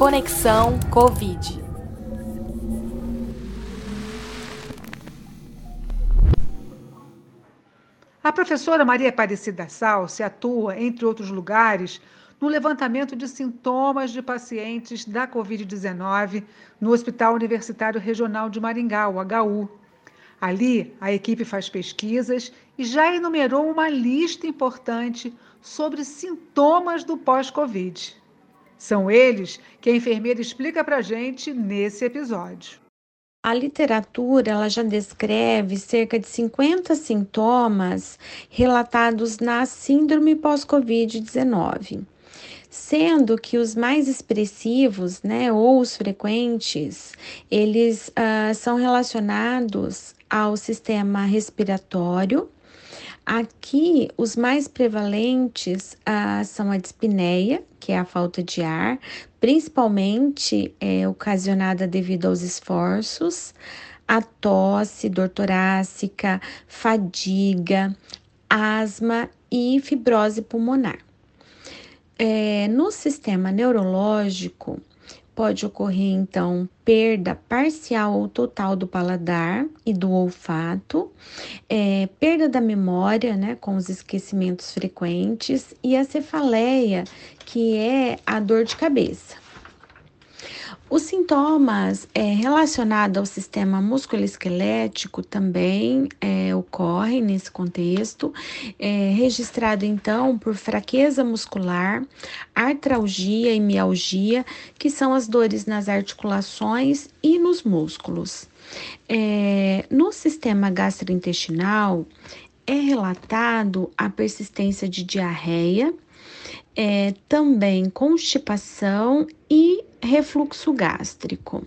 Conexão Covid. A professora Maria Aparecida Salce atua, entre outros lugares, no levantamento de sintomas de pacientes da Covid-19 no Hospital Universitário Regional de Maringá, o HU. Ali, a equipe faz pesquisas e já enumerou uma lista importante sobre sintomas do pós-Covid. São eles que a enfermeira explica para gente nesse episódio. A literatura ela já descreve cerca de 50 sintomas relatados na síndrome pós-Covid-19, sendo que os mais expressivos, né, ou os frequentes, eles uh, são relacionados ao sistema respiratório. Aqui, os mais prevalentes uh, são a dispneia, que é a falta de ar, principalmente é, ocasionada devido aos esforços, a tosse, dor torácica, fadiga, asma e fibrose pulmonar. É, no sistema neurológico, pode ocorrer então perda parcial ou total do paladar e do olfato, é, perda da memória, né, com os esquecimentos frequentes, e a cefaleia, que é a dor de cabeça. Os sintomas é, relacionados ao sistema musculoesquelético também é, ocorrem nesse contexto, é, registrado então por fraqueza muscular, artralgia e mialgia, que são as dores nas articulações e nos músculos. É, no sistema gastrointestinal, é relatado a persistência de diarreia, é, também constipação e refluxo gástrico.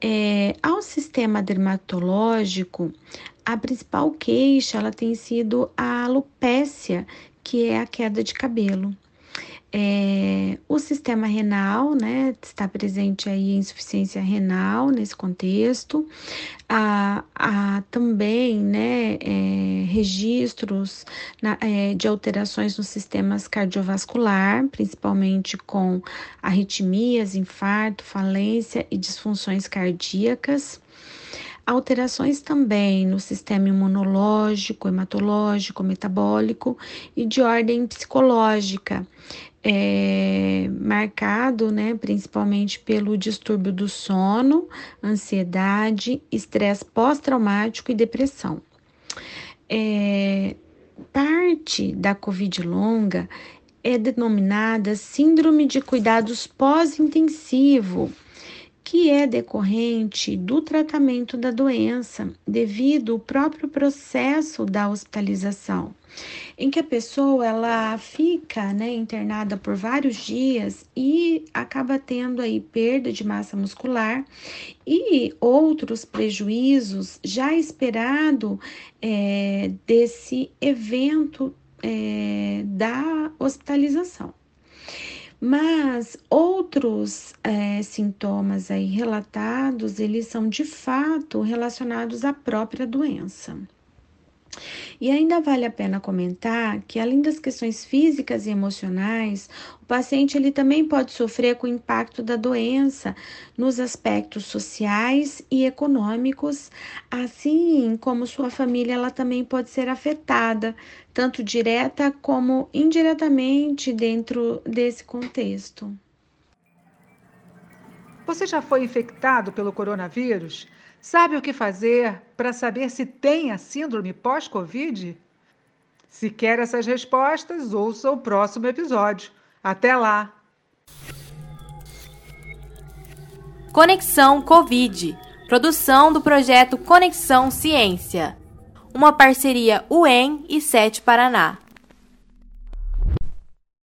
É, ao sistema dermatológico, a principal queixa ela tem sido a alopécia, que é a queda de cabelo. É, o sistema renal, né, está presente aí insuficiência renal nesse contexto, há, também, né, é, registros na, é, de alterações nos sistemas cardiovascular, principalmente com arritmias, infarto, falência e disfunções cardíacas. Alterações também no sistema imunológico, hematológico, metabólico e de ordem psicológica, é, marcado, né, principalmente pelo distúrbio do sono, ansiedade, estresse pós-traumático e depressão. É, parte da Covid longa é denominada Síndrome de Cuidados Pós-Intensivo que é decorrente do tratamento da doença, devido ao próprio processo da hospitalização, em que a pessoa ela fica né, internada por vários dias e acaba tendo aí perda de massa muscular e outros prejuízos já esperado é, desse evento é, da hospitalização. Mas outros é, sintomas aí relatados, eles são de fato relacionados à própria doença. E ainda vale a pena comentar que além das questões físicas e emocionais, o paciente ele também pode sofrer com o impacto da doença nos aspectos sociais e econômicos, assim como sua família ela também pode ser afetada, tanto direta como indiretamente dentro desse contexto. Você já foi infectado pelo coronavírus? Sabe o que fazer para saber se tem a síndrome pós-Covid? Se quer essas respostas, ouça o próximo episódio. Até lá! Conexão Covid produção do projeto Conexão Ciência, uma parceria UEM e SETE Paraná.